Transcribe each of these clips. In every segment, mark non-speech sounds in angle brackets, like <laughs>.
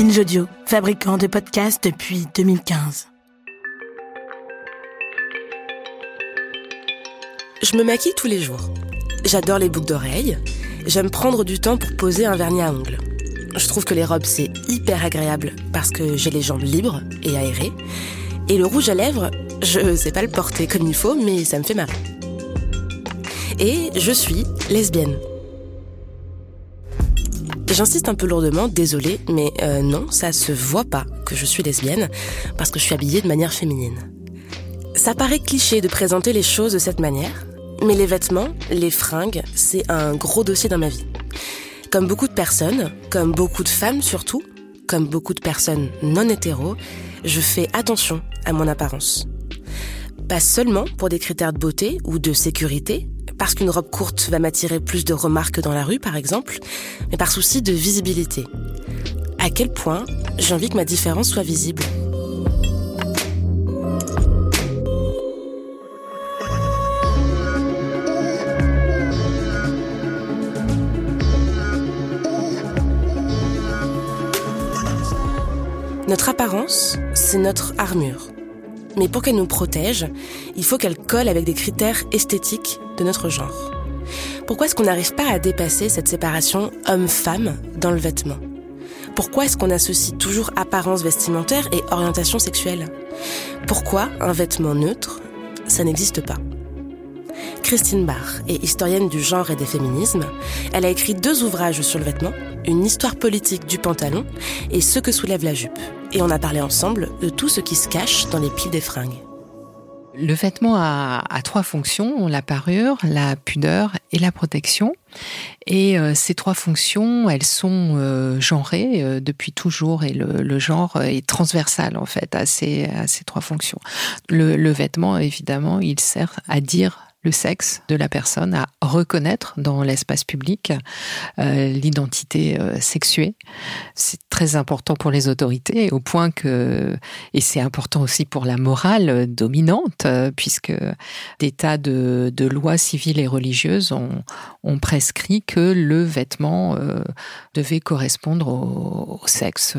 Audio, fabricant de podcasts depuis 2015. Je me maquille tous les jours. J'adore les boucles d'oreilles. J'aime prendre du temps pour poser un vernis à ongles. Je trouve que les robes c'est hyper agréable parce que j'ai les jambes libres et aérées. Et le rouge à lèvres, je sais pas le porter comme il faut, mais ça me fait marrer. Et je suis lesbienne. J'insiste un peu lourdement, désolée, mais euh, non, ça se voit pas que je suis lesbienne parce que je suis habillée de manière féminine. Ça paraît cliché de présenter les choses de cette manière, mais les vêtements, les fringues, c'est un gros dossier dans ma vie. Comme beaucoup de personnes, comme beaucoup de femmes surtout, comme beaucoup de personnes non hétéros, je fais attention à mon apparence. Pas seulement pour des critères de beauté ou de sécurité, parce qu'une robe courte va m'attirer plus de remarques dans la rue par exemple, mais par souci de visibilité. À quel point j'ai envie que ma différence soit visible Notre apparence, c'est notre armure. Mais pour qu'elle nous protège, il faut qu'elle colle avec des critères esthétiques de notre genre. Pourquoi est-ce qu'on n'arrive pas à dépasser cette séparation homme-femme dans le vêtement? Pourquoi est-ce qu'on associe toujours apparence vestimentaire et orientation sexuelle? Pourquoi un vêtement neutre, ça n'existe pas? Christine Barr est historienne du genre et des féminismes. Elle a écrit deux ouvrages sur le vêtement, Une histoire politique du pantalon et Ce que soulève la jupe. Et on a parlé ensemble de tout ce qui se cache dans les piles des fringues. Le vêtement a, trois fonctions, la parure, la pudeur et la protection. Et euh, ces trois fonctions, elles sont euh, genrées euh, depuis toujours et le, genre est transversal en fait à ces, à ces trois fonctions. le vêtement, évidemment, il sert à dire le sexe de la personne, à reconnaître dans l'espace public euh, l'identité euh, sexuée. C'est très important pour les autorités, au point que, et c'est important aussi pour la morale dominante, euh, puisque des tas de, lois civiles et religieuses ont, prescrit que le vêtement devait correspondre au sexe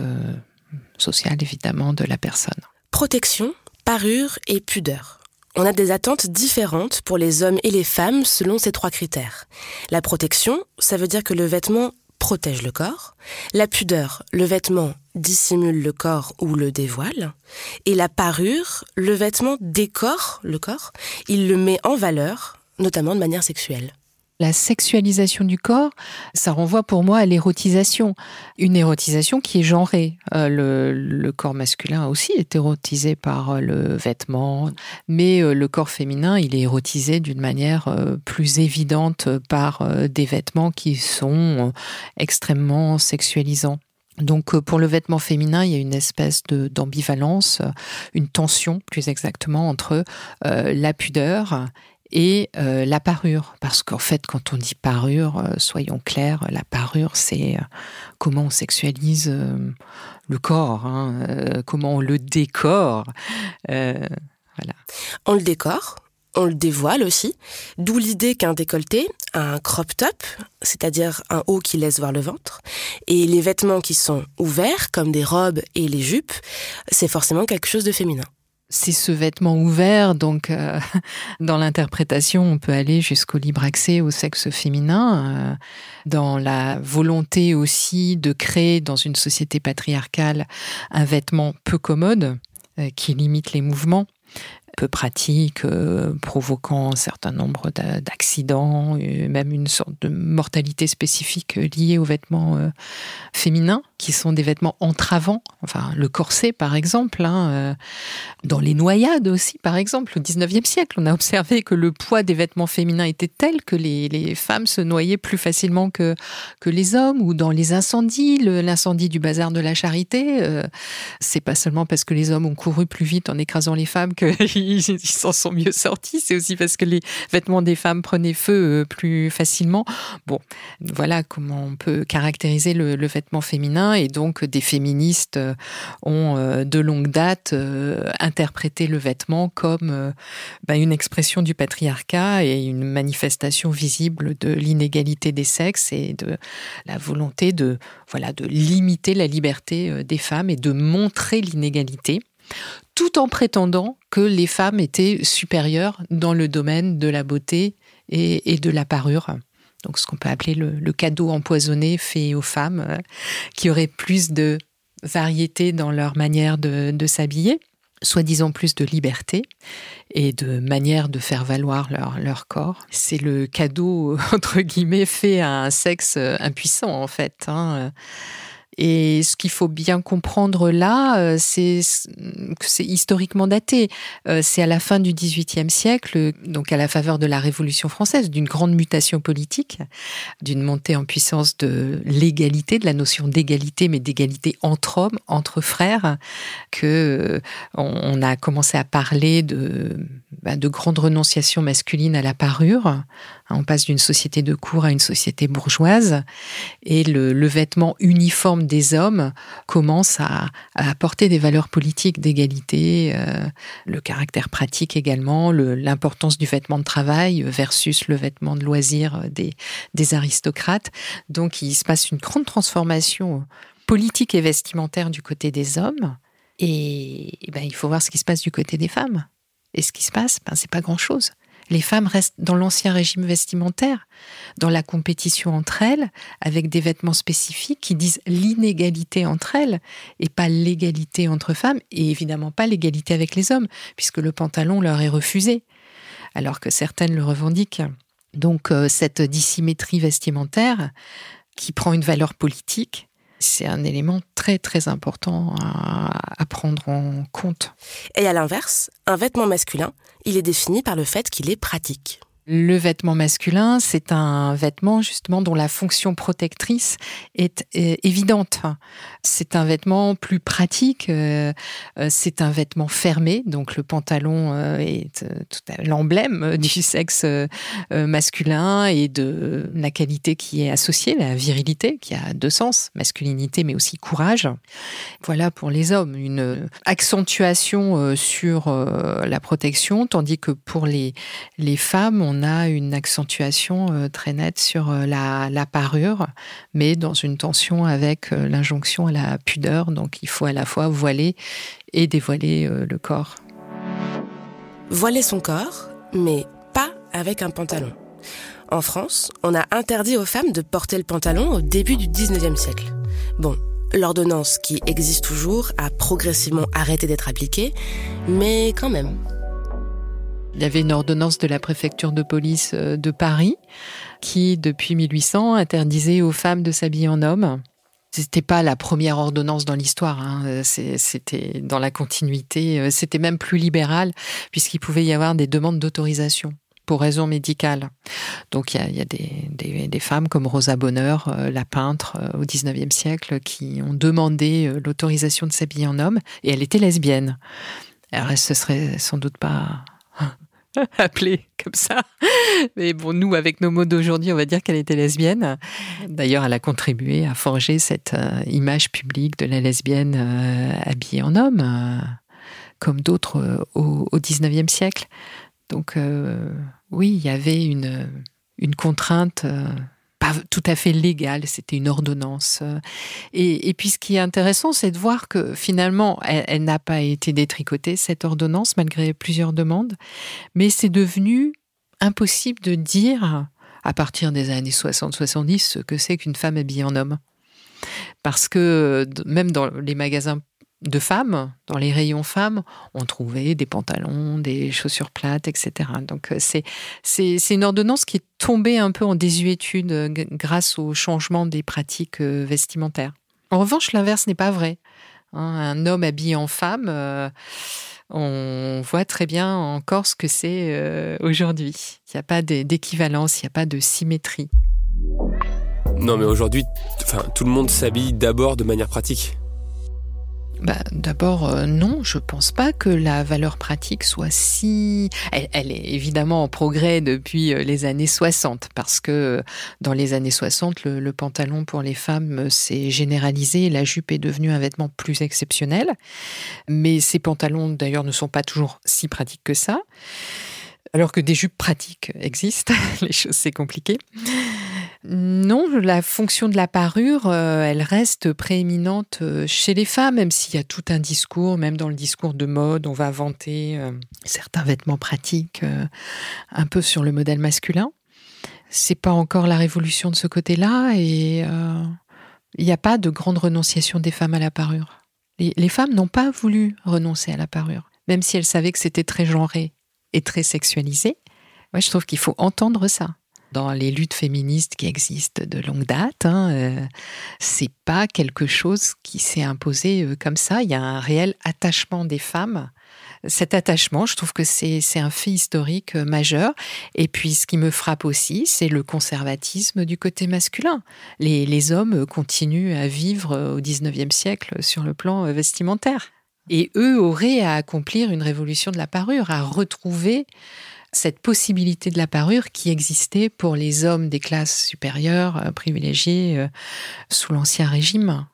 social, évidemment, de la personne. Protection, parure et pudeur. On a des attentes différentes pour les hommes et les femmes selon ces trois critères. La protection, ça veut dire que le vêtement protège le corps. La pudeur, le vêtement dissimule le corps ou le dévoile. Et la parure, le vêtement décore le corps. Il le met en valeur, notamment de manière sexuelle. La sexualisation du corps, ça renvoie pour moi à l'érotisation. Une érotisation qui est genrée. Euh, le, corps masculin aussi est érotisé par euh, le vêtement, mais euh, le corps féminin, il est érotisé d'une manière plus évidente par des vêtements qui sont extrêmement sexualisants. Donc pour le vêtement féminin, il y a une espèce d'ambivalence, une tension plus exactement entre la pudeur et euh, la parure. Parce qu'en fait, quand on dit parure, euh, soyons clairs, la parure, c'est euh, comment on sexualise le corps, hein, comment on le décore. voilà. On le décore, on le dévoile aussi, d'où l'idée qu'un décolleté, un crop top, c'est-à-dire un haut qui laisse voir le ventre, et les vêtements qui sont ouverts, comme des robes et les jupes, c'est forcément quelque chose de féminin c'est ce vêtement ouvert, donc euh, <laughs> dans l'interprétation, on peut aller jusqu'au libre accès au sexe féminin, euh, dans la volonté aussi de créer dans une société patriarcale un vêtement peu commode euh, qui limite les mouvements. Peu pratique, euh, provoquant un certain nombre d'accidents, euh, même une sorte de mortalité spécifique liée aux vêtements euh, féminins, qui sont des vêtements entravants, enfin le corset par exemple, hein, dans les noyades aussi par exemple, au 19e siècle, on a observé que le poids des vêtements féminins était tel que les, femmes se noyaient plus facilement que, les hommes, ou dans les incendies, l'incendie du bazar de la charité, c'est pas seulement parce que les hommes ont couru plus vite en écrasant les femmes que <laughs> ils s'en sont mieux sortis. C'est aussi parce que les vêtements des femmes prenaient feu euh, plus facilement. Bon, voilà comment on peut caractériser le, vêtement féminin. Et donc, des féministes euh, ont euh, de longue date interprété le vêtement comme bah, une expression du patriarcat et une manifestation visible de l'inégalité des sexes et de la volonté de, voilà, de limiter la liberté des femmes et de montrer l'inégalité tout en prétendant que les femmes étaient supérieures dans le domaine de la beauté et, de la parure. Donc ce qu'on peut appeler le, cadeau empoisonné fait aux femmes, euh, qui auraient plus de variété dans leur manière de, s'habiller, soi-disant plus de liberté et de manière de faire valoir leur, corps. C'est le cadeau, <laughs> entre guillemets, fait à un sexe impuissant, en fait. Hein. Et ce qu'il faut bien comprendre là, euh, c'est que c'est historiquement daté. Euh, c'est à la fin du XVIIIe siècle, donc à la faveur de la Révolution française, d'une grande mutation politique, d'une montée en puissance de l'égalité, de la notion d'égalité, mais d'égalité entre hommes, entre frères, que euh, on a commencé à parler de, bah, de grandes renonciations masculines à la parure. On passe d'une société de cour à une société bourgeoise, et le, le vêtement uniforme des hommes commencent à, apporter des valeurs politiques d'égalité, euh, le caractère pratique également, l'importance du vêtement de travail versus le vêtement de loisir des, des aristocrates. Donc il se passe une grande transformation politique et vestimentaire du côté des hommes. Et, ben, il faut voir ce qui se passe du côté des femmes. Et ce qui se passe, ben, c'est pas grand-chose. Les femmes restent dans l'ancien régime vestimentaire, dans la compétition entre elles, avec des vêtements spécifiques qui disent l'inégalité entre elles et pas l'égalité entre femmes, et évidemment pas l'égalité avec les hommes, puisque le pantalon leur est refusé, alors que certaines le revendiquent. Donc euh, cette dissymétrie vestimentaire, qui prend une valeur politique, c'est un élément très très important à, prendre en compte. Et à l'inverse, un vêtement masculin, il est défini par le fait qu'il est pratique. Le vêtement masculin, c'est un vêtement justement dont la fonction protectrice est, évidente. C'est un vêtement plus pratique, euh, euh, c'est un vêtement fermé, donc le pantalon euh, est l'emblème du sexe masculin et de la qualité qui est associée, la virilité, qui a deux sens, masculinité mais aussi courage. Voilà pour les hommes, une accentuation sur la protection, tandis que pour les, les femmes, a une accentuation euh, très nette sur euh, la, parure, mais dans une tension avec euh, l'injonction à la pudeur. Donc il faut à la fois voiler et dévoiler le corps. Voiler son corps, mais pas avec un pantalon. En France, on a interdit aux femmes de porter le pantalon au début du 19e siècle. Bon, l'ordonnance qui existe toujours a progressivement arrêté d'être appliquée, mais quand même. Il y avait une ordonnance de la préfecture de police euh, de Paris qui, depuis 1800, interdisait aux femmes de s'habiller en homme. C'était pas la première ordonnance dans l'histoire, hein. c'était dans la continuité, euh, c'était même plus libéral puisqu'il pouvait y avoir des demandes d'autorisation pour raisons médicales. Donc il y a, des, femmes comme Rosa Bonheur, euh, la peintre au XIXe siècle, qui ont demandé l'autorisation de s'habiller en homme et elle était lesbienne. Alors ce serait sans doute pas <laughs> appelée comme ça. Mais bon, nous, avec nos mots d'aujourd'hui, on va dire qu'elle était lesbienne. D'ailleurs, elle a contribué à forger cette euh, image publique de la lesbienne euh, habillée en homme, euh, comme d'autres au, 19e siècle. Donc, oui, il y avait une, une contrainte pas tout à fait légal, c'était une ordonnance. Et, puis ce qui est intéressant, c'est de voir que finalement, elle, n'a pas été détricotée, cette ordonnance, malgré plusieurs demandes, mais c'est devenu impossible de dire, à partir des années 60-70, ce que c'est qu'une femme habillée en homme. Parce que même dans les magasins de femmes, dans les rayons femmes, on trouvait des pantalons, des chaussures plates, etc. Donc euh, c'est une ordonnance qui est tombée un peu en désuétude euh, grâce au changement des pratiques euh, vestimentaires. En revanche, l'inverse n'est pas vrai. Hein. un homme habillé en femme, on voit très bien encore ce que c'est aujourd'hui. Il n'y a pas d'équivalence, il n'y a pas de symétrie. Non, mais aujourd'hui, tout le monde s'habille d'abord de manière pratique. Bah, D'abord, euh, non, je pense pas que la valeur pratique soit si... Elle, est évidemment en progrès depuis euh, les années 60, parce que euh, dans les années 60, le, pantalon pour les femmes s'est généralisé, la jupe est devenue un vêtement plus exceptionnel, mais ces pantalons d'ailleurs ne sont pas toujours si pratiques que ça. Alors que des jupes pratiques existent, <laughs> les choses c'est compliqué. Non, la fonction de la parure, euh, elle reste prééminente euh, chez les femmes, même s'il y a tout un discours, même dans le discours de mode, on va vanter euh, certains vêtements pratiques, un peu sur le modèle masculin. C'est pas encore la révolution de ce côté-là, et il n'y a pas de grande renonciation des femmes à la parure. Les, femmes n'ont pas voulu renoncer à la parure, même si elles savaient que c'était très genré et très sexualisé. Moi, je trouve qu'il faut entendre ça dans les luttes féministes qui existent de longue date. Hein, euh, c'est pas quelque chose qui s'est imposé euh, comme ça. Il y a un réel attachement des femmes. Cet attachement, je trouve que c'est un fait historique euh, majeur. Et puis, ce qui me frappe aussi, c'est le conservatisme du côté masculin. Les, les hommes continuent à vivre au XIXe siècle sur le plan vestimentaire. Et eux auraient à accomplir une révolution de la parure, à retrouver cette possibilité de la parure qui existait pour les hommes des classes supérieures euh, privilégiés euh, sous l'Ancien Régime.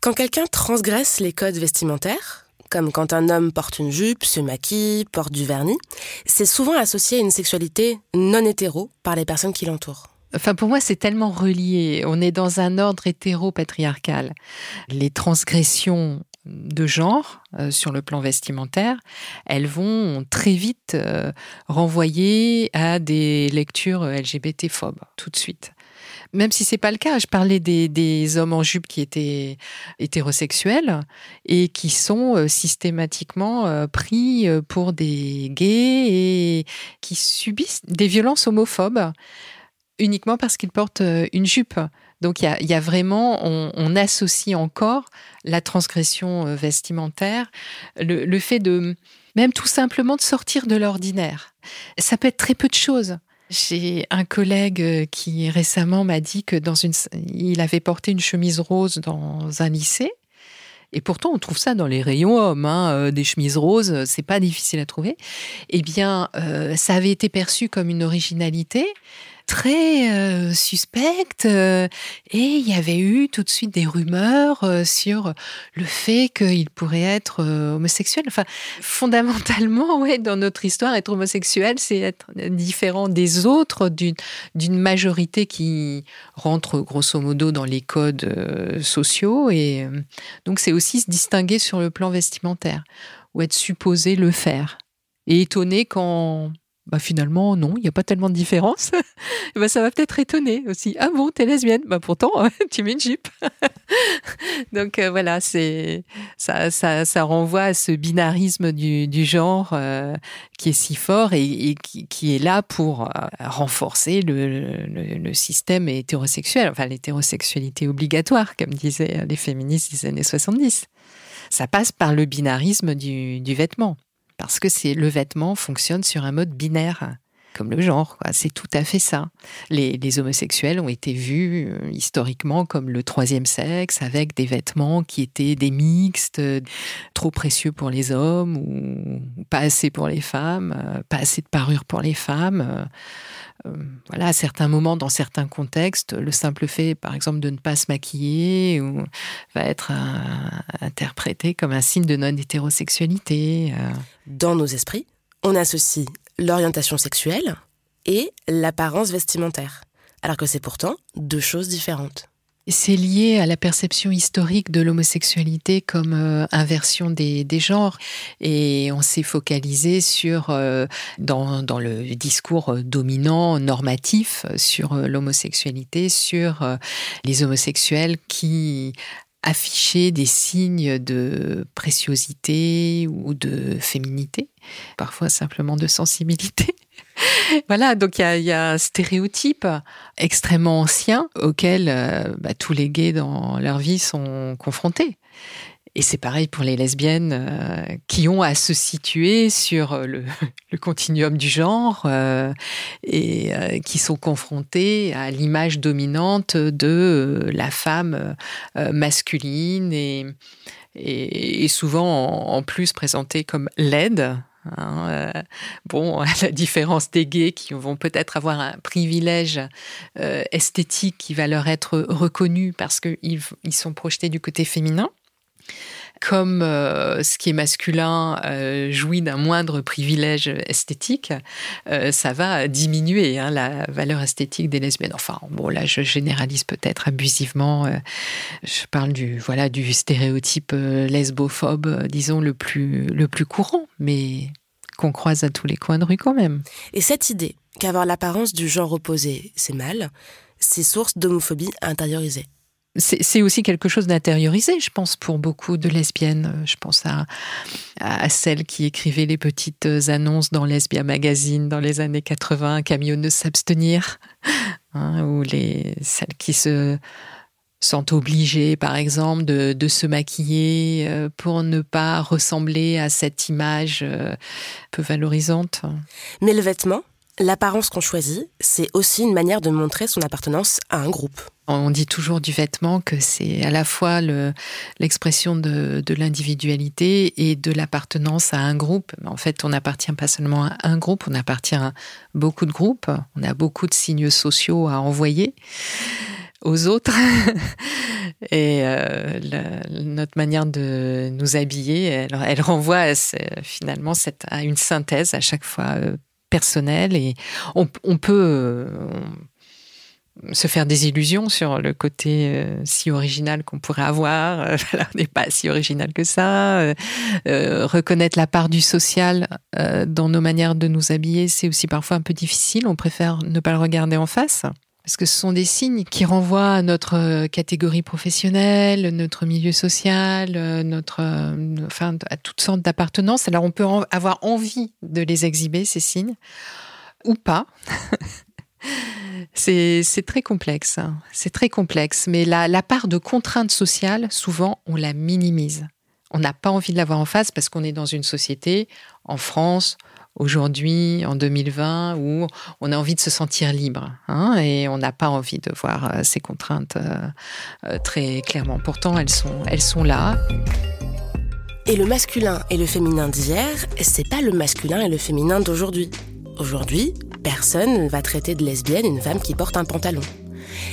Quand quelqu'un transgresse les codes vestimentaires, comme quand un homme porte une jupe, se maquille, porte du vernis, c'est souvent associé à une sexualité non hétéro par les personnes qui l'entourent. Enfin, pour moi, c'est tellement relié. On est dans un ordre hétéro-patriarcal. Les transgressions de genre euh, sur le plan vestimentaire, elles vont très vite euh, renvoyer à des lectures LGBT-phobes tout de suite. Même si c'est pas le cas, je parlais des, hommes en jupe qui étaient hétérosexuels et qui sont euh, systématiquement pris pour des gays et qui subissent des violences homophobes uniquement parce qu'ils portent une jupe. Donc il y a, vraiment, on, associe encore la transgression euh, vestimentaire, le, fait de même tout simplement de sortir de l'ordinaire. Ça peut être très peu de choses. J'ai un collègue euh, qui récemment m'a dit que dans une, il avait porté une chemise rose dans un lycée. Et pourtant, on trouve ça dans les rayons hommes, hein, euh, des chemises roses, c'est pas difficile à trouver. Eh bien, ça avait été perçu comme une originalité très euh, suspecte euh, et il y avait eu tout de suite des rumeurs euh, sur le fait qu'il pourrait être homosexuel. Enfin, fondamentalement, <laughs> dans notre histoire, être homosexuel, c'est être différent des autres, d'une majorité qui rentre grosso modo dans les codes sociaux et donc c'est aussi se distinguer sur le plan vestimentaire ou être supposé le faire et étonné quand bah finalement non, il n'y a pas tellement de différence. bah <laughs> ça va peut-être étonner aussi. Ah bon, t'es lesbienne? Bah pourtant, <laughs> tu mets une jupe. <laughs> Donc euh, voilà, c'est ça, ça, renvoie à ce binarisme du, du genre euh, qui est si fort et, qui, qui, est là pour euh, renforcer le, le, le, système hétérosexuel, enfin l'hétérosexualité obligatoire, comme disaient les féministes des années 70. Ça passe par le binarisme du, du vêtement parce que c'est le vêtement fonctionne sur un mode binaire comme le genre. C'est tout à fait ça. Les, homosexuels ont été vus euh, historiquement comme le troisième sexe, avec des vêtements qui étaient des mixtes, trop précieux pour les hommes ou pas assez pour les femmes, euh, pas assez de parure pour les femmes. Euh, voilà, à certains moments, dans certains contextes, le simple fait, par exemple, de ne pas se maquiller ou, va être interprété comme un signe de non-hétérosexualité. Dans nos esprits, on associe l'orientation sexuelle et l'apparence vestimentaire, alors que c'est pourtant deux choses différentes. C'est lié à la perception historique de l'homosexualité comme euh, inversion des, genres. Et on s'est focalisé sur, euh, dans, le discours dominant, normatif, sur euh, l'homosexualité, sur les homosexuels qui afficher des signes de préciosité ou de féminité, parfois simplement de sensibilité. <laughs> voilà, donc il y, a, un stéréotype extrêmement ancien auquel euh, bah, tous les gays dans leur vie sont confrontés. Et c'est pareil pour les lesbiennes euh, qui ont à se situer sur euh, le, <laughs> continuum du genre euh, et qui sont confrontées à l'image dominante de la femme masculine et, souvent en, plus présentée comme laide. Hein, bon, <laughs> à la différence des gays qui vont peut-être avoir un privilège esthétique qui va leur être reconnu parce qu'ils ils sont projetés du côté féminin comme euh, ce qui est masculin euh, jouit d'un moindre privilège esthétique, euh, ça va diminuer hein, la valeur esthétique des lesbiennes. Enfin, bon, là, je généralise peut-être abusivement. je parle du voilà du stéréotype lesbophobe, disons le plus le plus courant, mais qu'on croise à tous les coins de rue quand même. Et cette idée qu'avoir l'apparence du genre opposé, c'est mal, c'est source d'homophobie intériorisée c'est aussi quelque chose d'intériorisé, je pense, pour beaucoup de lesbiennes. Je pense à, à celles qui écrivaient les petites annonces dans Lesbia Magazine dans les années 80, ne s'abstenir, hein, ou les, celles qui se sont obligées, par exemple, de, de, se maquiller euh, pour ne pas ressembler à cette image euh, peu valorisante. Mais le vêtement, l'apparence qu'on choisit, c'est aussi une manière de montrer son appartenance à un groupe. On dit toujours du vêtement que c'est à la fois l'expression de, l'individualité et de l'appartenance à un groupe. En fait, on n'appartient pas seulement à un groupe, on appartient à beaucoup de groupes. On a beaucoup de signes sociaux à envoyer aux autres. <laughs> et euh, notre manière de nous habiller, elle, renvoie finalement à une synthèse à chaque fois euh, personnelle. Et on, peut se faire des illusions sur le côté euh, si original qu'on pourrait avoir. Euh, <laughs> on n'est pas si original que ça. Euh, reconnaître la part du social dans nos manières de nous habiller, c'est aussi parfois un peu difficile. On préfère ne pas le regarder en face. Parce que ce sont des signes qui renvoient à notre catégorie professionnelle, notre milieu social, notre, enfin, à toutes sortes d'appartenances. Alors on peut avoir envie de les exhiber, ces signes, ou pas. <laughs> C'est très complexe. Hein. C'est très complexe. Mais la, part de contrainte sociale, souvent, on la minimise. On n'a pas envie de l'avoir en face parce qu'on est dans une société, en France, aujourd'hui, en 2020, où on a envie de se sentir libre. Hein, et on n'a pas envie de voir euh, ces contraintes euh, euh, très clairement. Pourtant, elles sont, elles sont là. Et le masculin et le féminin d'hier, c'est pas le masculin et le féminin d'aujourd'hui. Aujourd'hui, personne ne va traiter de lesbienne une femme qui porte un pantalon.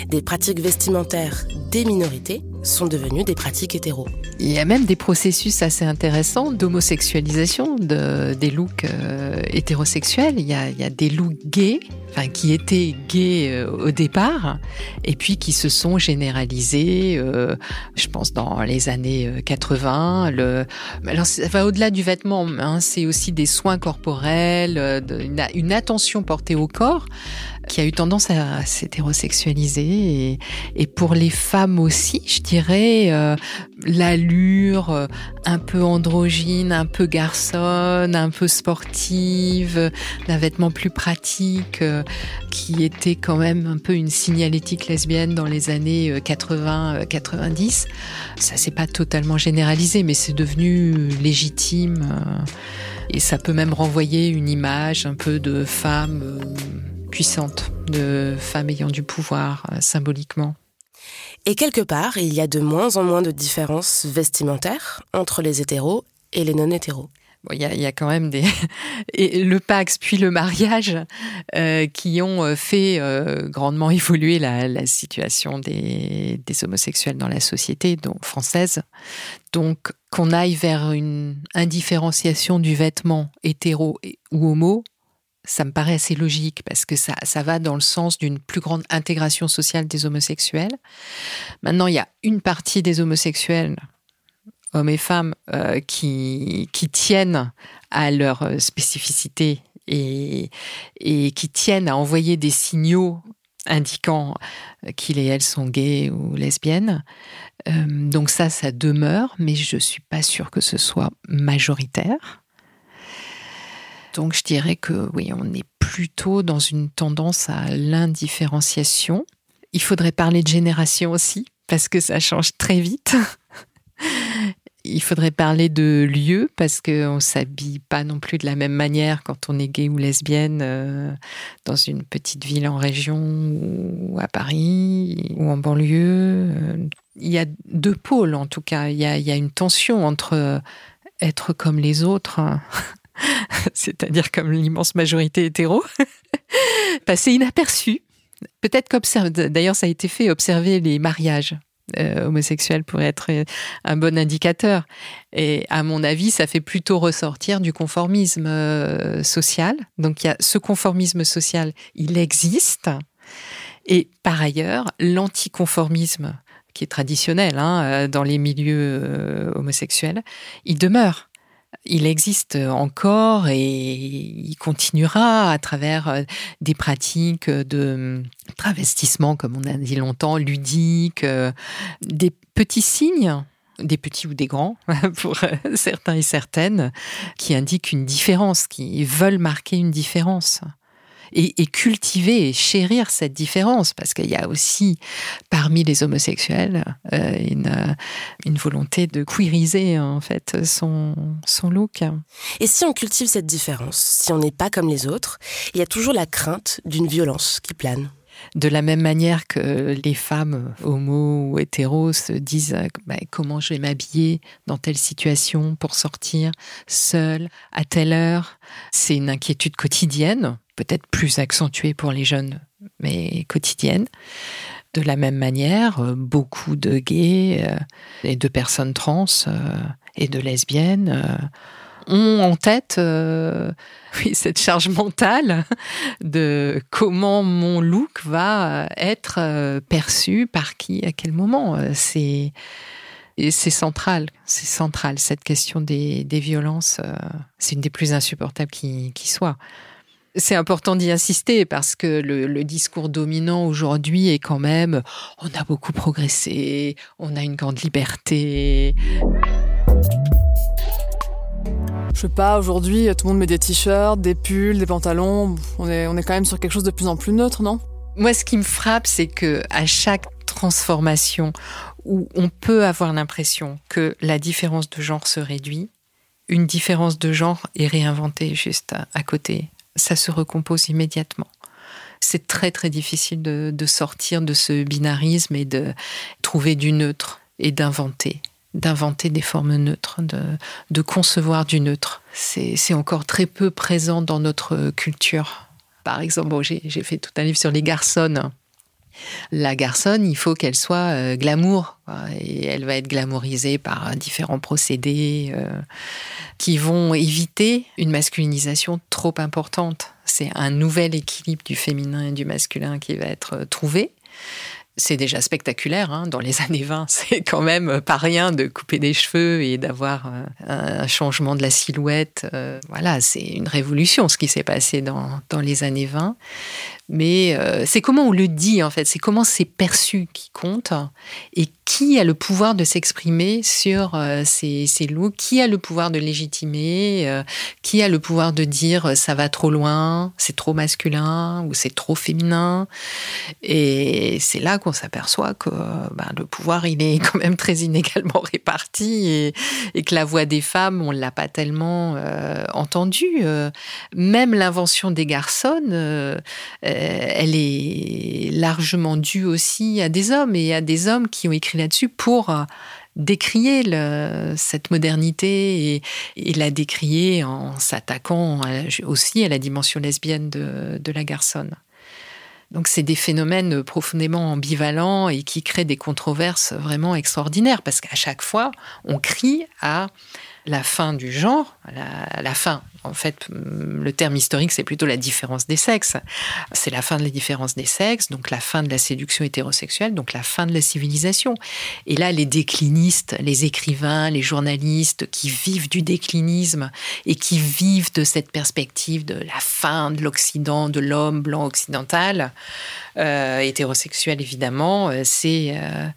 Des pratiques vestimentaires des minorités sont devenues des pratiques hétéros. Il y a même des processus assez intéressants d'homosexualisation de, des looks euh, hétérosexuels. Il y, a, il y, a, des looks gays, enfin qui étaient gays euh, au départ, et puis qui se sont généralisés, euh, je pense, dans les années 80. Le, alors ça va au-delà du vêtement, hein, c'est aussi des soins corporels, une attention portée au corps qui a eu tendance à s'hétérosexualiser. Et, et, pour les femmes aussi, je dirais, euh, l'allure euh, un peu androgyne, un peu garçonne, un peu sportive, d'un vêtement plus pratique, euh, qui était quand même un peu une signalétique lesbienne dans les années 80-90. Ça s'est pas totalement généralisé, mais c'est devenu légitime. et ça peut même renvoyer une image un peu de femme puissante, de femmes ayant du pouvoir euh, symboliquement. Et quelque part, il y a de moins en moins de différences vestimentaires entre les hétéros et les non-hétéros. il y, a, quand même des <laughs> et le Pax puis le mariage euh, qui ont euh, fait grandement <laughs> évoluer la, situation des, des, homosexuels dans la société donc française. Donc qu'on aille vers une indifférenciation du vêtement hétéro ou homo, ça me paraît assez logique parce que ça, ça va dans le sens d'une plus grande intégration sociale des homosexuels. Maintenant, il y a une partie des homosexuels, hommes et femmes, euh, qui, qui tiennent à leur spécificité et, et qui tiennent à envoyer des signaux indiquant qu'il et elle sont gays ou lesbiennes. Euh, donc ça, ça demeure, mais je ne suis pas sûre que ce soit majoritaire. Donc je dirais que oui, on est plutôt dans une tendance à l'indifférenciation. Il faudrait parler de génération aussi, parce que ça change très vite. <laughs> Il faudrait parler de lieu parce qu'on ne s'habille pas non plus de la même manière quand on est gay ou lesbienne euh, dans une petite ville en région ou à Paris ou en banlieue. Euh, il y a deux pôles en tout cas. Il y a, une tension entre être comme les autres, hein, <laughs> <laughs> c'est-à-dire comme l'immense majorité hétéro, <laughs> passer inaperçu. Peut-être qu'observer, d'ailleurs ça a été fait, observer les mariages euh, homosexuels pourrait être un bon indicateur. Et à mon avis, ça fait plutôt ressortir du conformisme euh, social. Donc il y a ce conformisme social, il existe. Et par ailleurs, l'anticonformisme qui est traditionnel hein, euh, dans les milieux euh, homosexuels, il demeure. Il existe encore et il continuera à travers euh, des pratiques de travestissement, comme on a dit longtemps, ludiques, des petits signes des petits ou des grands, <laughs> pour certains et certaines, qui indiquent une différence, qui veulent marquer une différence et, cultiver et chérir cette différence, parce qu'il y a aussi parmi les homosexuels euh, une, une, volonté de queeriser en fait son, son look. Et si on cultive cette différence, si on n'est pas comme les autres, il y a toujours la crainte d'une violence qui plane. De la même manière que les femmes homo ou hétéros se disent bah, comment je vais m'habiller dans telle situation pour sortir seule à telle heure, c'est une inquiétude quotidienne peut-être plus accentuée pour les jeunes, mais quotidienne. De la même manière, euh, beaucoup de gays euh, et de personnes trans euh, et de lesbiennes ont en tête <laughs> cette charge mentale de comment mon look va être perçu par qui, à quel moment. C'est c'est central, c'est central cette question des, violences. c'est une des plus insupportables qui, qui soit. C'est important d'y insister parce que le, discours dominant aujourd'hui est quand même on a beaucoup progressé, on a une grande liberté. Je sais pas, aujourd'hui, tout le monde met des t-shirts, des pulls, des pantalons. On est, on est quand même sur quelque chose de plus en plus neutre, non? Moi, ce qui me frappe, c'est que à chaque transformation où on peut avoir l'impression que la différence de genre se réduit, une différence de genre est réinventée juste à côté, ça se recompose immédiatement. C'est très très difficile de, sortir de ce binarisme et de trouver du neutre et d'inventer d'inventer des formes neutres, de, concevoir du neutre. C'est encore très peu présent dans notre culture. Par exemple, j'ai fait tout un livre sur les garçons la garçonne, il faut qu'elle soit euh, glamour. Et elle va être glamourisée par différents procédés euh, qui vont éviter une masculinisation trop importante. C'est un nouvel équilibre du féminin et du masculin qui va être trouvé c'est déjà spectaculaire. Hein. Dans les <laughs> années 20, c'est quand même pas rien de couper des cheveux et d'avoir euh, un changement de la silhouette. Voilà, c'est une révolution ce qui s'est passé dans, dans les années 20 mais euh, c'est comment on le dit en fait, c'est comment c'est perçu qui compte et qui a le pouvoir de s'exprimer sur euh, ces, ces, looks, qui a le pouvoir de légitimer, euh, qui a le pouvoir de dire ça va trop loin, c'est trop masculin ou c'est trop féminin. Et c'est là qu'on s'aperçoit que ben, le pouvoir il est <laughs> quand même très inégalement réparti et, et que la voix des femmes on l'a pas tellement entendue. même l'invention des garçons elle est largement due aussi à des hommes et à des hommes qui ont écrit là-dessus pour euh, décrier cette modernité et, la décrier en s'attaquant aussi à la dimension lesbienne de, la garçonne. Donc c'est des phénomènes profondément ambivalents et qui créent des controverses vraiment extraordinaires parce qu'à chaque fois, on crie à la fin du genre, la, la fin, en fait, le terme historique, c'est plutôt la différence des sexes. C'est la fin de la différence des sexes, donc la fin de la séduction hétérosexuelle, donc la fin de la civilisation. Et là, les déclinistes, les écrivains, les journalistes qui vivent du déclinisme et qui vivent de cette perspective de la fin de l'Occident, de l'homme blanc occidental, euh, hétérosexuel évidemment, euh, c'est, euh,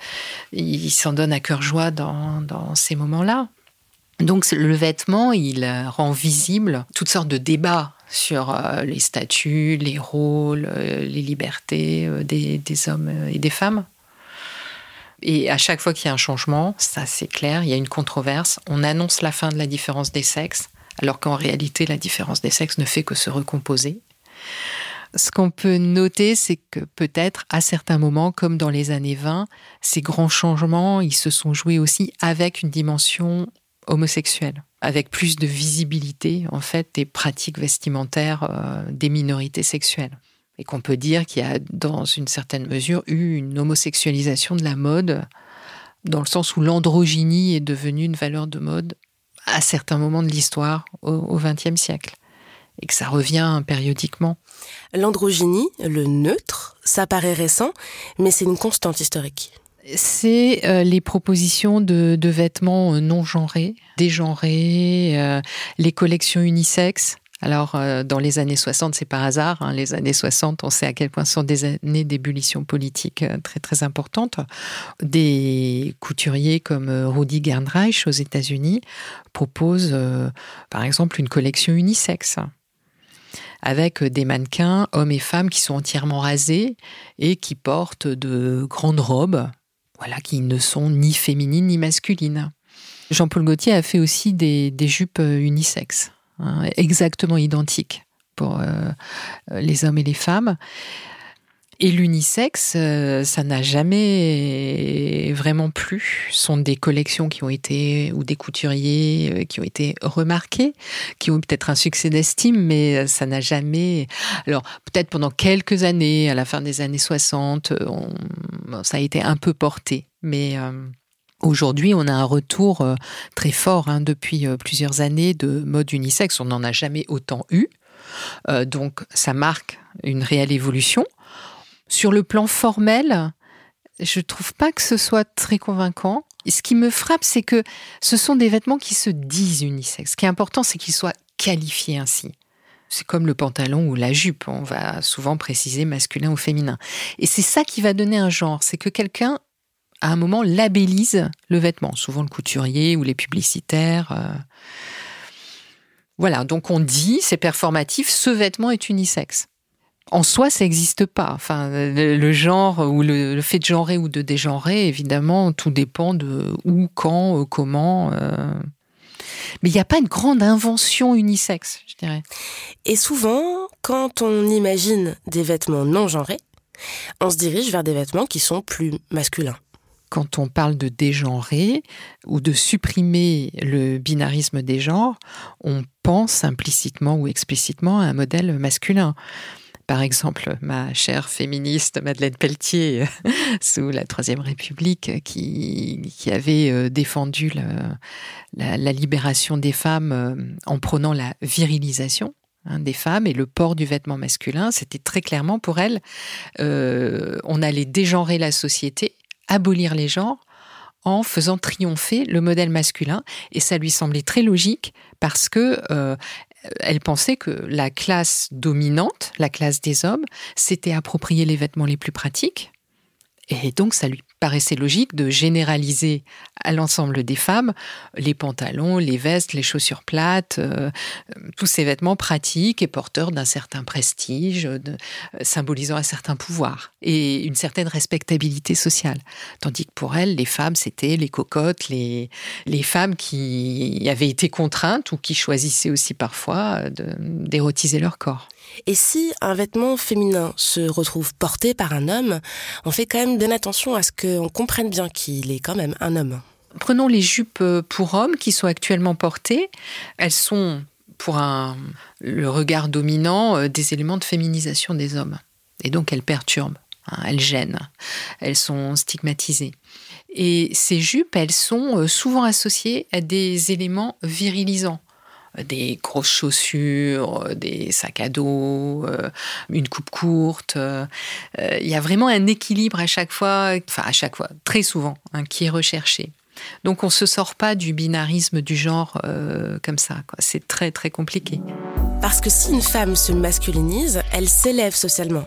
ils s'en donnent à cœur joie dans ces moments-là. Donc le vêtement, il rend visible toutes sortes de débats sur euh, les statuts, les rôles, euh, les libertés euh, des, hommes et des femmes. Et à chaque fois qu'il y a un changement, ça c'est clair, il y a une controverse, on annonce la fin de la différence des sexes, alors qu'en réalité la différence des sexes ne fait que se recomposer. Ce qu'on peut noter, c'est que peut-être à certains moments, comme dans les années 20, ces grands changements, ils se sont joués aussi avec une dimension homosexuels, avec plus de visibilité en fait des pratiques vestimentaires euh, des minorités sexuelles. Et qu'on peut dire qu'il y a dans une certaine mesure eu une homosexualisation de la mode, dans le sens où l'androgynie est devenue une valeur de mode à certains moments de l'histoire au XXe siècle. Et que ça revient périodiquement. L'androgynie, le neutre, ça paraît récent, mais c'est une constante historique c'est euh, les propositions de, vêtements euh, non genrés, dégenrés, euh, les collections unisexes. Alors, dans les années 60, c'est par hasard. Hein, les années 60, on sait à quel point sont des années d'ébullition politique très très importantes. Des couturiers comme Rudy Gernreich aux États-Unis proposent, par exemple, une collection unisexe avec des mannequins, hommes et femmes, qui sont entièrement rasés et qui portent de grandes robes voilà, qui ne sont ni féminines ni masculines. Jean-Paul Gaultier a fait aussi des, jupes euh, unisexes, hein, exactement identiques pour euh, les hommes et les femmes. Et l'unisexe, euh, ça n'a jamais vraiment plu. Ce sont des collections qui ont été, ou des couturiers qui ont été remarqués, qui ont peut-être un succès d'estime, mais ça n'a jamais. Alors, peut-être pendant quelques années, à la fin des années 60, ça a été un peu porté. Mais. Euh, aujourd'hui, on a un retour euh, très fort hein, depuis plusieurs années de mode unisexe. On n'en a jamais autant eu. donc, ça marque une réelle évolution. Sur le plan formel, je trouve pas que ce soit très convaincant. ce qui me frappe, c'est que ce sont des vêtements qui se disent unisexes. Ce qui est important, c'est qu'ils soient qualifiés ainsi. C'est comme le pantalon ou la jupe, on va souvent préciser masculin ou féminin. Et c'est ça qui va donner un genre, c'est que quelqu'un, à un moment, labellise le vêtement, souvent le couturier ou les publicitaires. Euh. Voilà, donc on dit, c'est performatif, ce vêtement est unisexe en soi, ça n'existe pas. Enfin, le, genre ou le, fait de genrer ou de dégenrer, évidemment, tout dépend de où, quand, euh, comment. Euh. Mais il n'y a pas une grande invention unisexe, je dirais. Et souvent, quand on imagine des vêtements non genrés, on se dirige vers des vêtements qui sont plus masculins quand on parle de dégenrer ou de supprimer le binarisme des genres, on pense implicitement ou explicitement à un modèle masculin. Par exemple, ma chère féministe Madeleine Pelletier, <laughs> sous la Troisième République, qui, avait euh, défendu la, libération des femmes euh, en prônant la virilisation hein, des femmes et le port du vêtement masculin, c'était très clairement pour elle, euh, on allait dégenrer la société, abolir les genres en faisant triompher le modèle masculin. Et ça lui semblait très logique parce que elle pensait que la classe dominante, la classe des hommes, s'était approprié les vêtements les plus pratiques. Et donc, ça lui paraissait logique de généraliser à l'ensemble des femmes les pantalons, les vestes, les chaussures plates, euh, tous ces vêtements pratiques et porteurs d'un certain prestige, euh, symbolisant un certain pouvoir et une certaine respectabilité sociale. Tandis que pour elle, les femmes, c'était les cocottes, les femmes qui avaient été contraintes ou qui choisissaient aussi parfois d'érotiser leur corps. Et si un vêtement féminin se retrouve porté par un homme, on fait quand même bien attention à ce qu'on comprenne bien qu'il est quand même un homme. Prenons les jupes pour hommes qui sont actuellement portées. Elles sont, pour un, le regard dominant, euh, des éléments de féminisation des hommes. Et donc elles perturbent. Hein, elles gênent. elles sont stigmatisées. Et ces jupes, elles sont souvent associées à des éléments virilisants des grosses chaussures, des sacs à dos, une coupe courte. Il y a vraiment un équilibre à chaque fois, enfin à chaque fois, très souvent, hein, qui est recherché. Donc on ne se sort pas du binarisme du genre euh, comme ça. C'est très très compliqué. Parce que si une femme se masculinise, elle s'élève socialement.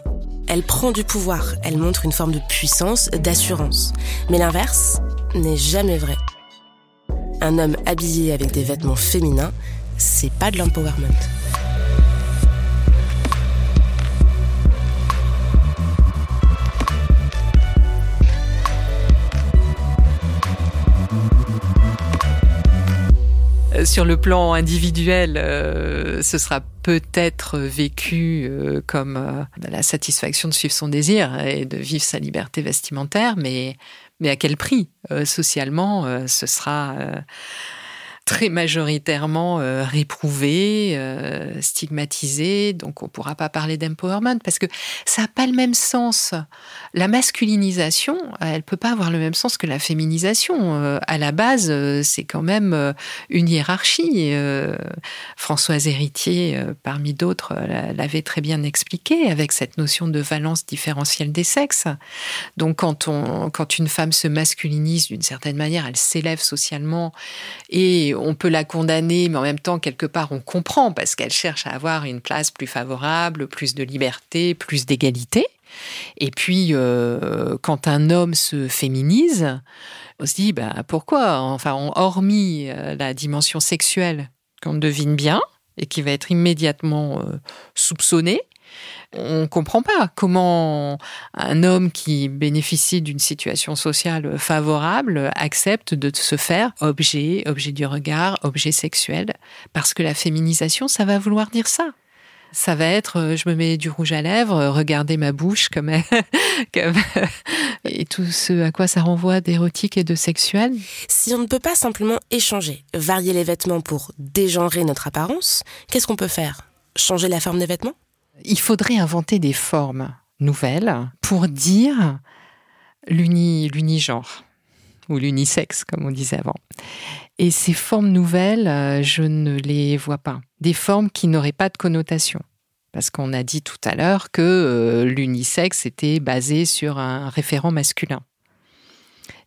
Elle prend du pouvoir, elle montre une forme de puissance, d'assurance. Mais l'inverse n'est jamais vrai. Un homme habillé avec des vêtements féminins, c'est pas de l'empowerment. sur le plan individuel, euh, ce sera peut-être vécu euh, comme euh, la satisfaction de suivre son désir et de vivre sa liberté vestimentaire, mais, mais à quel prix Socialement, ce sera très majoritairement euh, réprouvée, euh, stigmatisée, donc on ne pourra pas parler d'empowerment parce que ça n'a pas le même sens. La masculinisation, elle peut pas avoir le même sens que la féminisation. Euh, à la base, c'est quand même une hiérarchie. Françoise Héritier, parmi d'autres, l'avait très bien expliqué avec cette notion de valence différentielle des sexes. Donc quand, on, quand une femme se masculinise d'une certaine manière, elle s'élève socialement et on peut la condamner, mais en même temps, quelque part, on comprend parce qu'elle cherche à avoir une place plus favorable, plus de liberté, plus d'égalité. Et puis, euh, quand un homme se féminise, on se dit, bah, pourquoi? Enfin, hormis euh, la dimension sexuelle qu'on devine bien et qui va être immédiatement euh, soupçonnée, on ne comprend pas comment un homme qui bénéficie d'une situation sociale favorable accepte de se faire objet, objet du regard, objet sexuel, parce que la féminisation, ça va vouloir dire ça. Ça va être, euh, je me mets du rouge à lèvres, regardez ma bouche comme, <laughs> et tout ce à quoi ça renvoie d'érotique et de sexuel? Si on ne peut pas simplement échanger, varier les vêtements pour dégenrer notre apparence, qu'est-ce qu'on peut faire? Changer la forme des vêtements? Il faudrait inventer des formes nouvelles pour dire l'unigenre ou l'unisexe, comme on disait avant. Et ces formes nouvelles, euh, je ne les vois pas. Des formes qui n'auraient pas de connotation. Parce qu'on a dit tout à l'heure que euh, l'unisexe était basé sur un référent masculin.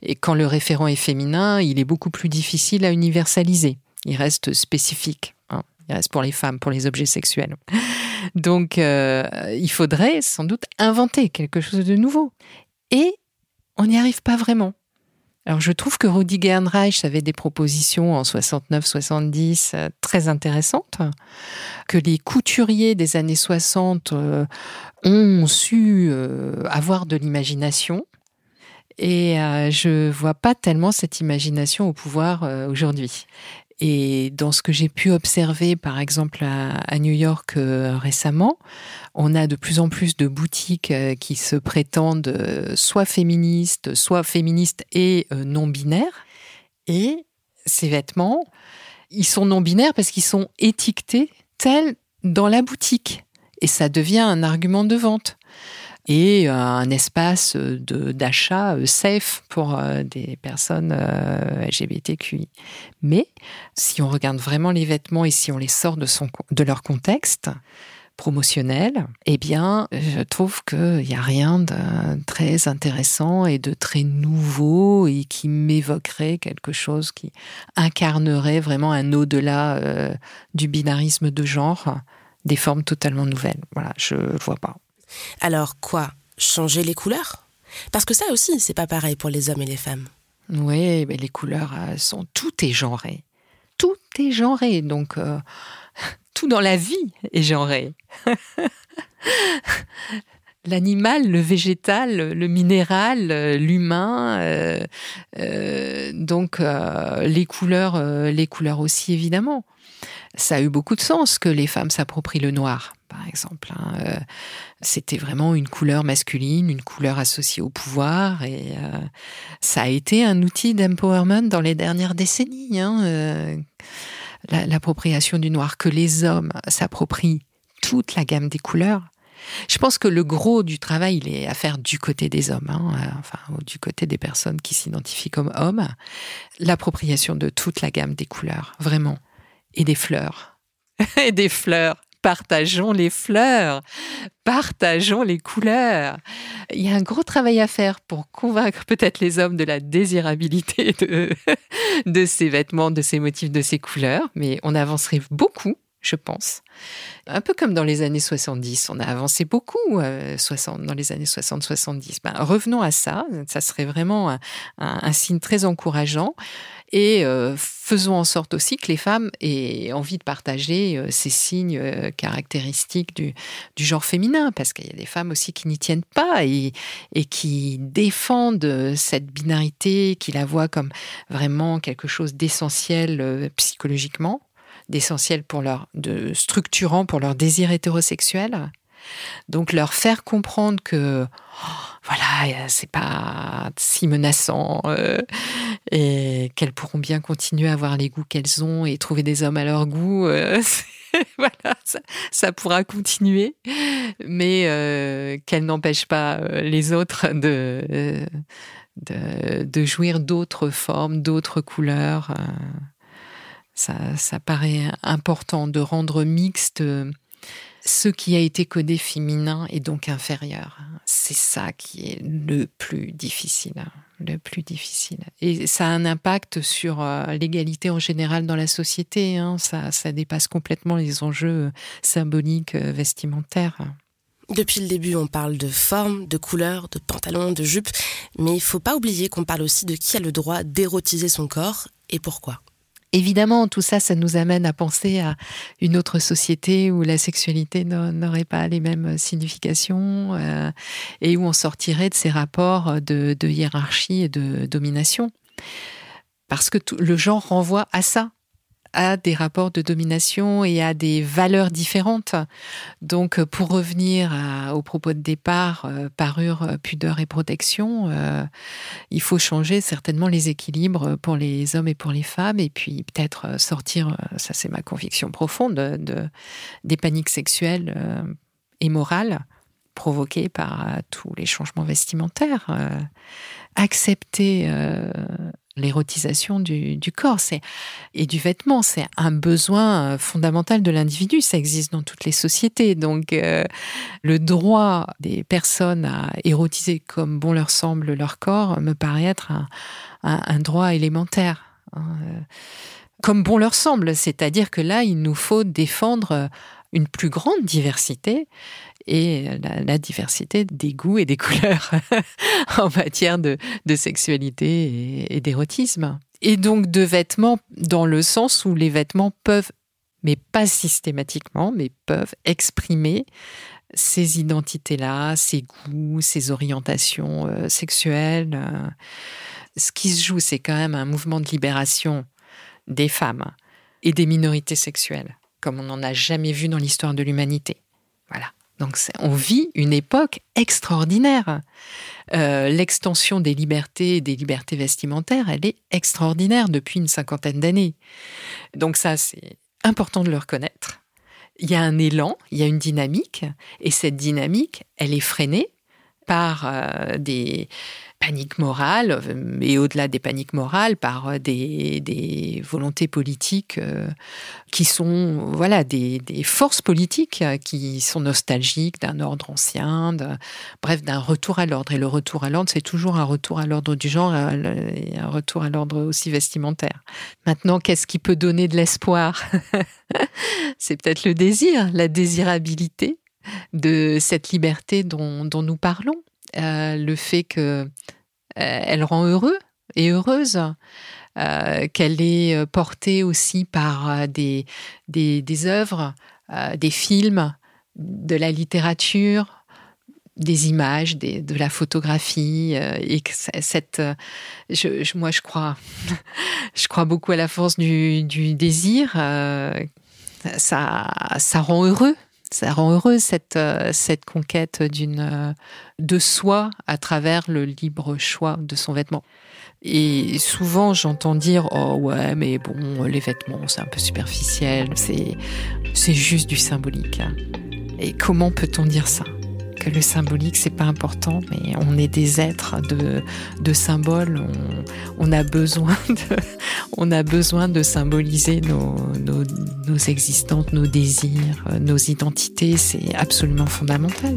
Et quand le référent est féminin, il est beaucoup plus difficile à universaliser. Il reste spécifique. Hein. Il reste pour les femmes, pour les objets sexuels. Donc, euh, il faudrait sans doute inventer quelque chose de nouveau. Et on n'y arrive pas vraiment. Alors, je trouve que Rudi Gernreich avait des propositions en 69-70 euh, très intéressantes, que les couturiers des années 60 euh, ont su avoir de l'imagination. Et je vois pas tellement cette imagination au pouvoir aujourd'hui. Et dans ce que j'ai pu observer, par exemple, à, New York euh, récemment, on a de plus en plus de boutiques euh, qui se prétendent euh, soit féministes, soit féministes et non binaires. Et ces vêtements, ils sont non binaires parce qu'ils sont étiquetés tels dans la boutique. Et ça devient un argument de vente et euh, un espace d'achat euh, safe pour euh, des personnes LGBTQI. Mais si on regarde vraiment les vêtements et si on les sort de leur contexte, promotionnel, eh bien, je trouve qu'il n'y a rien de très intéressant et de très nouveau et qui m'évoquerait quelque chose qui incarnerait vraiment un au-delà du binarisme de genre, des formes totalement nouvelles. Voilà, je ne vois pas. Alors quoi Changer les couleurs? Parce que ça aussi, c'est pas pareil pour les hommes et les femmes. Oui, mais les couleurs euh, sont tout est genré. Tout est genré, donc euh, <laughs> tout dans la vie est genré. <laughs> L'animal, le végétal, le minéral, l'humain, euh, donc les couleurs, les couleurs aussi évidemment. Ça a eu beaucoup de sens que les femmes s'approprient le noir par exemple. Hein, euh, c'était vraiment une couleur masculine, une couleur associée au pouvoir, et euh, ça a été un outil d'empowerment dans les dernières décennies. Hein, euh, l'appropriation du noir, que les hommes s'approprient toute la gamme des couleurs, Je pense que le gros du travail, il est à faire du côté des hommes, hein, enfin, du côté des personnes qui s'identifient comme hommes. L'appropriation de toute la gamme des couleurs, vraiment. Et des fleurs. <laughs> et des fleurs. Partageons les fleurs, partageons les couleurs. Il y a un gros travail à faire pour convaincre peut-être les hommes de la désirabilité de, <laughs> ces vêtements, de ces motifs, de ces couleurs, mais on avancerait beaucoup je pense. Un peu comme dans les années 70, on a avancé beaucoup euh, dans les années 60-70. Ben, revenons à ça, ça serait vraiment un, signe très encourageant. Et euh, faisons en sorte aussi que les femmes aient envie de partager euh, ces signes caractéristiques du, genre féminin, parce qu'il y a des femmes aussi qui n'y tiennent pas et, et qui défendent cette binarité, qui la voient comme vraiment quelque chose d'essentiel psychologiquement d'essentiel pour leur, de structurant pour leur désir hétérosexuel. Donc leur faire comprendre que oh, voilà, c'est pas si menaçant euh, et qu'elles pourront bien continuer à avoir les goûts qu'elles ont et trouver des hommes à leur goût. Euh, <laughs> voilà, ça, pourra continuer, mais euh, qu'elles n'empêchent pas les autres de, de, de jouir d'autres formes, d'autres couleurs ça, paraît important de rendre mixte euh, ce qui a été codé féminin et donc inférieur. C'est ça qui est le plus difficile, le plus difficile. Et ça a un impact sur euh, l'égalité en général dans la société. Hein. Ça, ça dépasse complètement les enjeux symboliques euh, vestimentaires. Depuis le début, on parle de forme, de couleur, de pantalon, de jupe, mais il faut pas oublier qu'on parle aussi de qui a le droit d'érotiser son corps et pourquoi. Évidemment, tout ça, ça nous amène à penser à une autre société où la sexualité n'aurait pas les mêmes significations euh, et où on sortirait de ces rapports de, de hiérarchie et de domination. Parce que tout, le genre renvoie à ça à des rapports de domination et à des valeurs différentes. Donc, euh, pour revenir au propos de départ, euh, parure, euh, pudeur et protection, il faut changer certainement les équilibres pour les hommes et pour les femmes, et puis peut-être sortir, ça c'est ma conviction profonde, de, des paniques sexuelles et morales provoquées par tous les changements vestimentaires. Accepter l'érotisation du, corps et du vêtement. C'est un besoin euh, fondamental de l'individu. Ça existe dans toutes les sociétés. Donc, euh, le droit des personnes à érotiser comme bon leur semble leur corps me paraît être un, droit élémentaire. Hein, euh, comme bon leur semble. C'est-à-dire que là, il nous faut défendre une plus grande diversité et la, diversité des goûts et des <laughs> couleurs en matière de, sexualité et, d'érotisme. Et donc de vêtements dans le sens où les vêtements peuvent, mais pas systématiquement, mais peuvent exprimer ces identités-là, ces goûts, ces orientations euh, sexuelles. Ce qui se joue, c'est quand même un mouvement de libération des femmes et des minorités sexuelles, comme on n'en a jamais vu dans l'histoire de l'humanité. Voilà. Donc on vit une époque extraordinaire. Euh, l'extension des libertés, des libertés vestimentaires, elle est extraordinaire depuis une cinquantaine d'années. Donc ça, c'est important de le reconnaître. Il y a un élan, il y a une dynamique, et cette dynamique, elle est freinée par euh, des paniques morales, et au-delà des paniques morales, par euh, des, volontés politiques euh, qui sont voilà des, forces politiques qui sont nostalgiques d'un ordre ancien, bref, d'un retour à l'ordre. Et le retour à l'ordre, c'est toujours un retour à l'ordre du genre et un retour à l'ordre aussi vestimentaire. Maintenant, qu'est-ce qui peut donner de l'espoir <laughs> C'est peut-être le désir, la désirabilité de cette liberté dont, nous parlons, euh, le fait que euh, elle rend heureux et heureuse, euh, qu'elle est portée aussi par des, des, œuvres, des films, de la littérature, des images, de la photographie, et que cette, je, moi je crois, <laughs> je crois beaucoup à la force du, du désir. ça, ça rend heureux ça rend heureuse cette, euh, cette conquête d'une euh, de soi à travers le libre choix de son vêtement. Et souvent j'entends dire oh ouais mais bon les vêtements c'est un peu superficiel c'est c'est juste du symbolique. Et comment peut-on dire ça? Que le symbolique c'est pas important, mais on est des êtres de, symboles. On, a besoin <laughs> de, on a besoin de symboliser nos, nos, nos existences, nos désirs, nos identités. C'est absolument fondamental.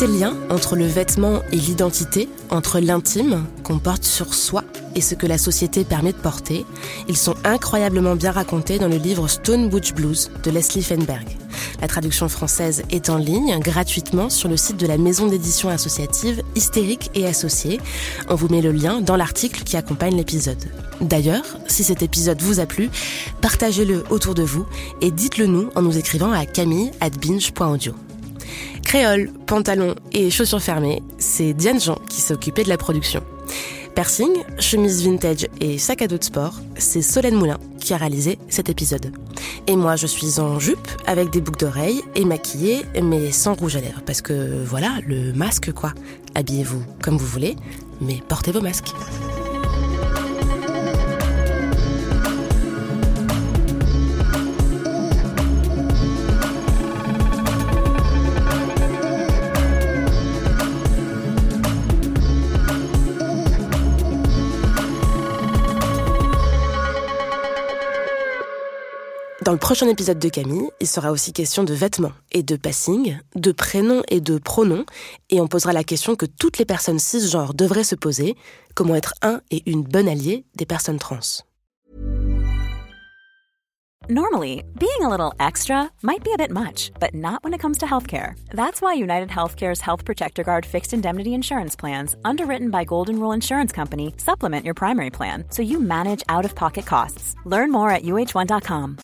Ces liens entre le vêtement et l'identité, entre l'intime qu'on porte sur soi et ce que la société permet de porter, ils sont incroyablement bien racontés dans le livre Stone Butch Blues de Leslie Fenberg. La traduction française est en ligne gratuitement sur le site de la maison d'édition associative Hystérique et Associés. On vous met le lien dans l'article qui accompagne l'épisode. D'ailleurs, si cet épisode vous a plu, partagez-le autour de vous et dites-le nous en nous écrivant à camille@binge.audio. Créole, pantalon et chaussures fermées, c'est Diane Jean qui s'est occupée de la production. Piercing, chemise vintage et sac à dos de sport, c'est Solène Moulin qui a réalisé cet épisode. Et moi, je suis en jupe avec des boucles d'oreilles et maquillée, mais sans rouge à lèvres, parce que voilà, le masque quoi. Habillez-vous comme vous voulez, mais portez vos masques. Dans le prochain épisode de Camille, il sera aussi question de vêtements et de passing, de prénoms et de pronoms, et on posera la question que toutes les personnes cisgenres devraient se poser, comment être un et une bonne alliée des personnes trans. Normally, being a little extra might be a bit much, but not when it comes to healthcare. That's why United Healthcare's Health Protector Guard fixed indemnity insurance plans, underwritten by Golden Rule Insurance Company, supplement your primary plan so you manage out-of-pocket costs. Learn more at uh1.com.